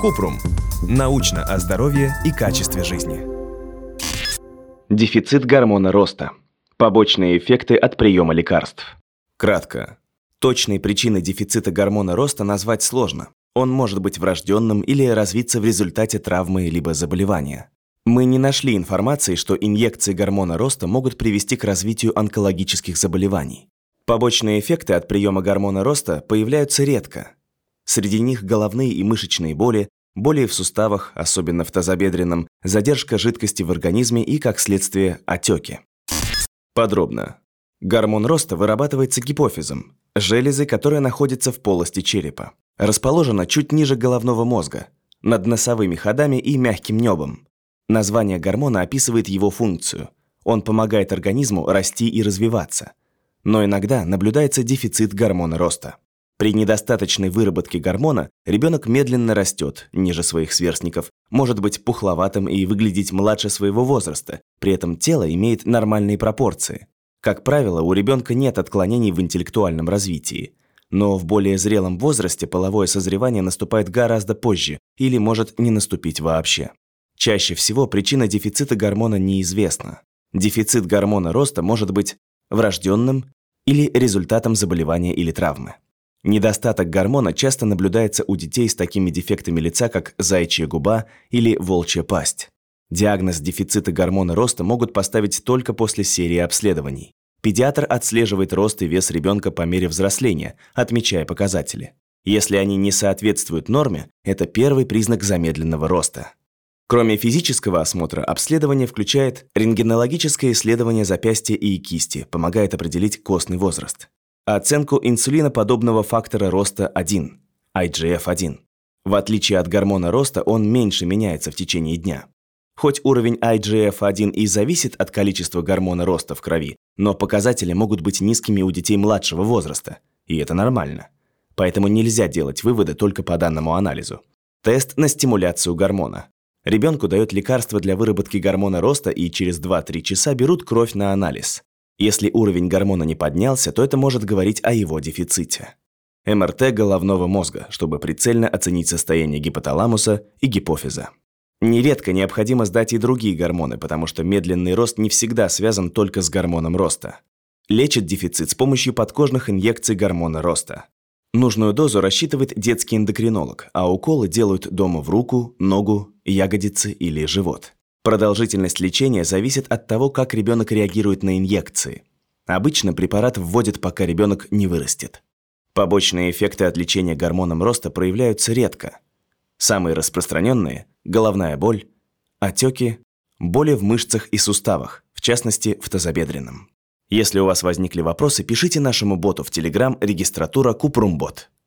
Купрум. Научно о здоровье и качестве жизни. Дефицит гормона роста. Побочные эффекты от приема лекарств. Кратко. Точные причины дефицита гормона роста назвать сложно. Он может быть врожденным или развиться в результате травмы либо заболевания. Мы не нашли информации, что инъекции гормона роста могут привести к развитию онкологических заболеваний. Побочные эффекты от приема гормона роста появляются редко. Среди них головные и мышечные боли, боли в суставах, особенно в тазобедренном, задержка жидкости в организме и, как следствие, отеки. Подробно. Гормон роста вырабатывается гипофизом, железой, которая находится в полости черепа. Расположена чуть ниже головного мозга, над носовыми ходами и мягким небом. Название гормона описывает его функцию. Он помогает организму расти и развиваться но иногда наблюдается дефицит гормона роста. При недостаточной выработке гормона ребенок медленно растет, ниже своих сверстников, может быть пухловатым и выглядеть младше своего возраста, при этом тело имеет нормальные пропорции. Как правило, у ребенка нет отклонений в интеллектуальном развитии. Но в более зрелом возрасте половое созревание наступает гораздо позже или может не наступить вообще. Чаще всего причина дефицита гормона неизвестна. Дефицит гормона роста может быть врожденным или результатом заболевания или травмы. Недостаток гормона часто наблюдается у детей с такими дефектами лица, как заячья губа или волчья пасть. Диагноз дефицита гормона роста могут поставить только после серии обследований. Педиатр отслеживает рост и вес ребенка по мере взросления, отмечая показатели. Если они не соответствуют норме, это первый признак замедленного роста. Кроме физического осмотра, обследование включает рентгенологическое исследование запястья и кисти, помогает определить костный возраст. Оценку инсулиноподобного фактора роста 1, IGF-1. В отличие от гормона роста, он меньше меняется в течение дня. Хоть уровень IGF-1 и зависит от количества гормона роста в крови, но показатели могут быть низкими у детей младшего возраста, и это нормально. Поэтому нельзя делать выводы только по данному анализу. Тест на стимуляцию гормона. Ребенку дают лекарства для выработки гормона роста и через 2-3 часа берут кровь на анализ. Если уровень гормона не поднялся, то это может говорить о его дефиците. МРТ головного мозга, чтобы прицельно оценить состояние гипоталамуса и гипофиза. Нередко необходимо сдать и другие гормоны, потому что медленный рост не всегда связан только с гормоном роста. Лечат дефицит с помощью подкожных инъекций гормона роста. Нужную дозу рассчитывает детский эндокринолог, а уколы делают дома в руку, ногу, ягодицы или живот. Продолжительность лечения зависит от того, как ребенок реагирует на инъекции. Обычно препарат вводят, пока ребенок не вырастет. Побочные эффекты от лечения гормоном роста проявляются редко. Самые распространенные – головная боль, отеки, боли в мышцах и суставах, в частности в тазобедренном. Если у вас возникли вопросы, пишите нашему боту в Telegram регистратура Купрумбот.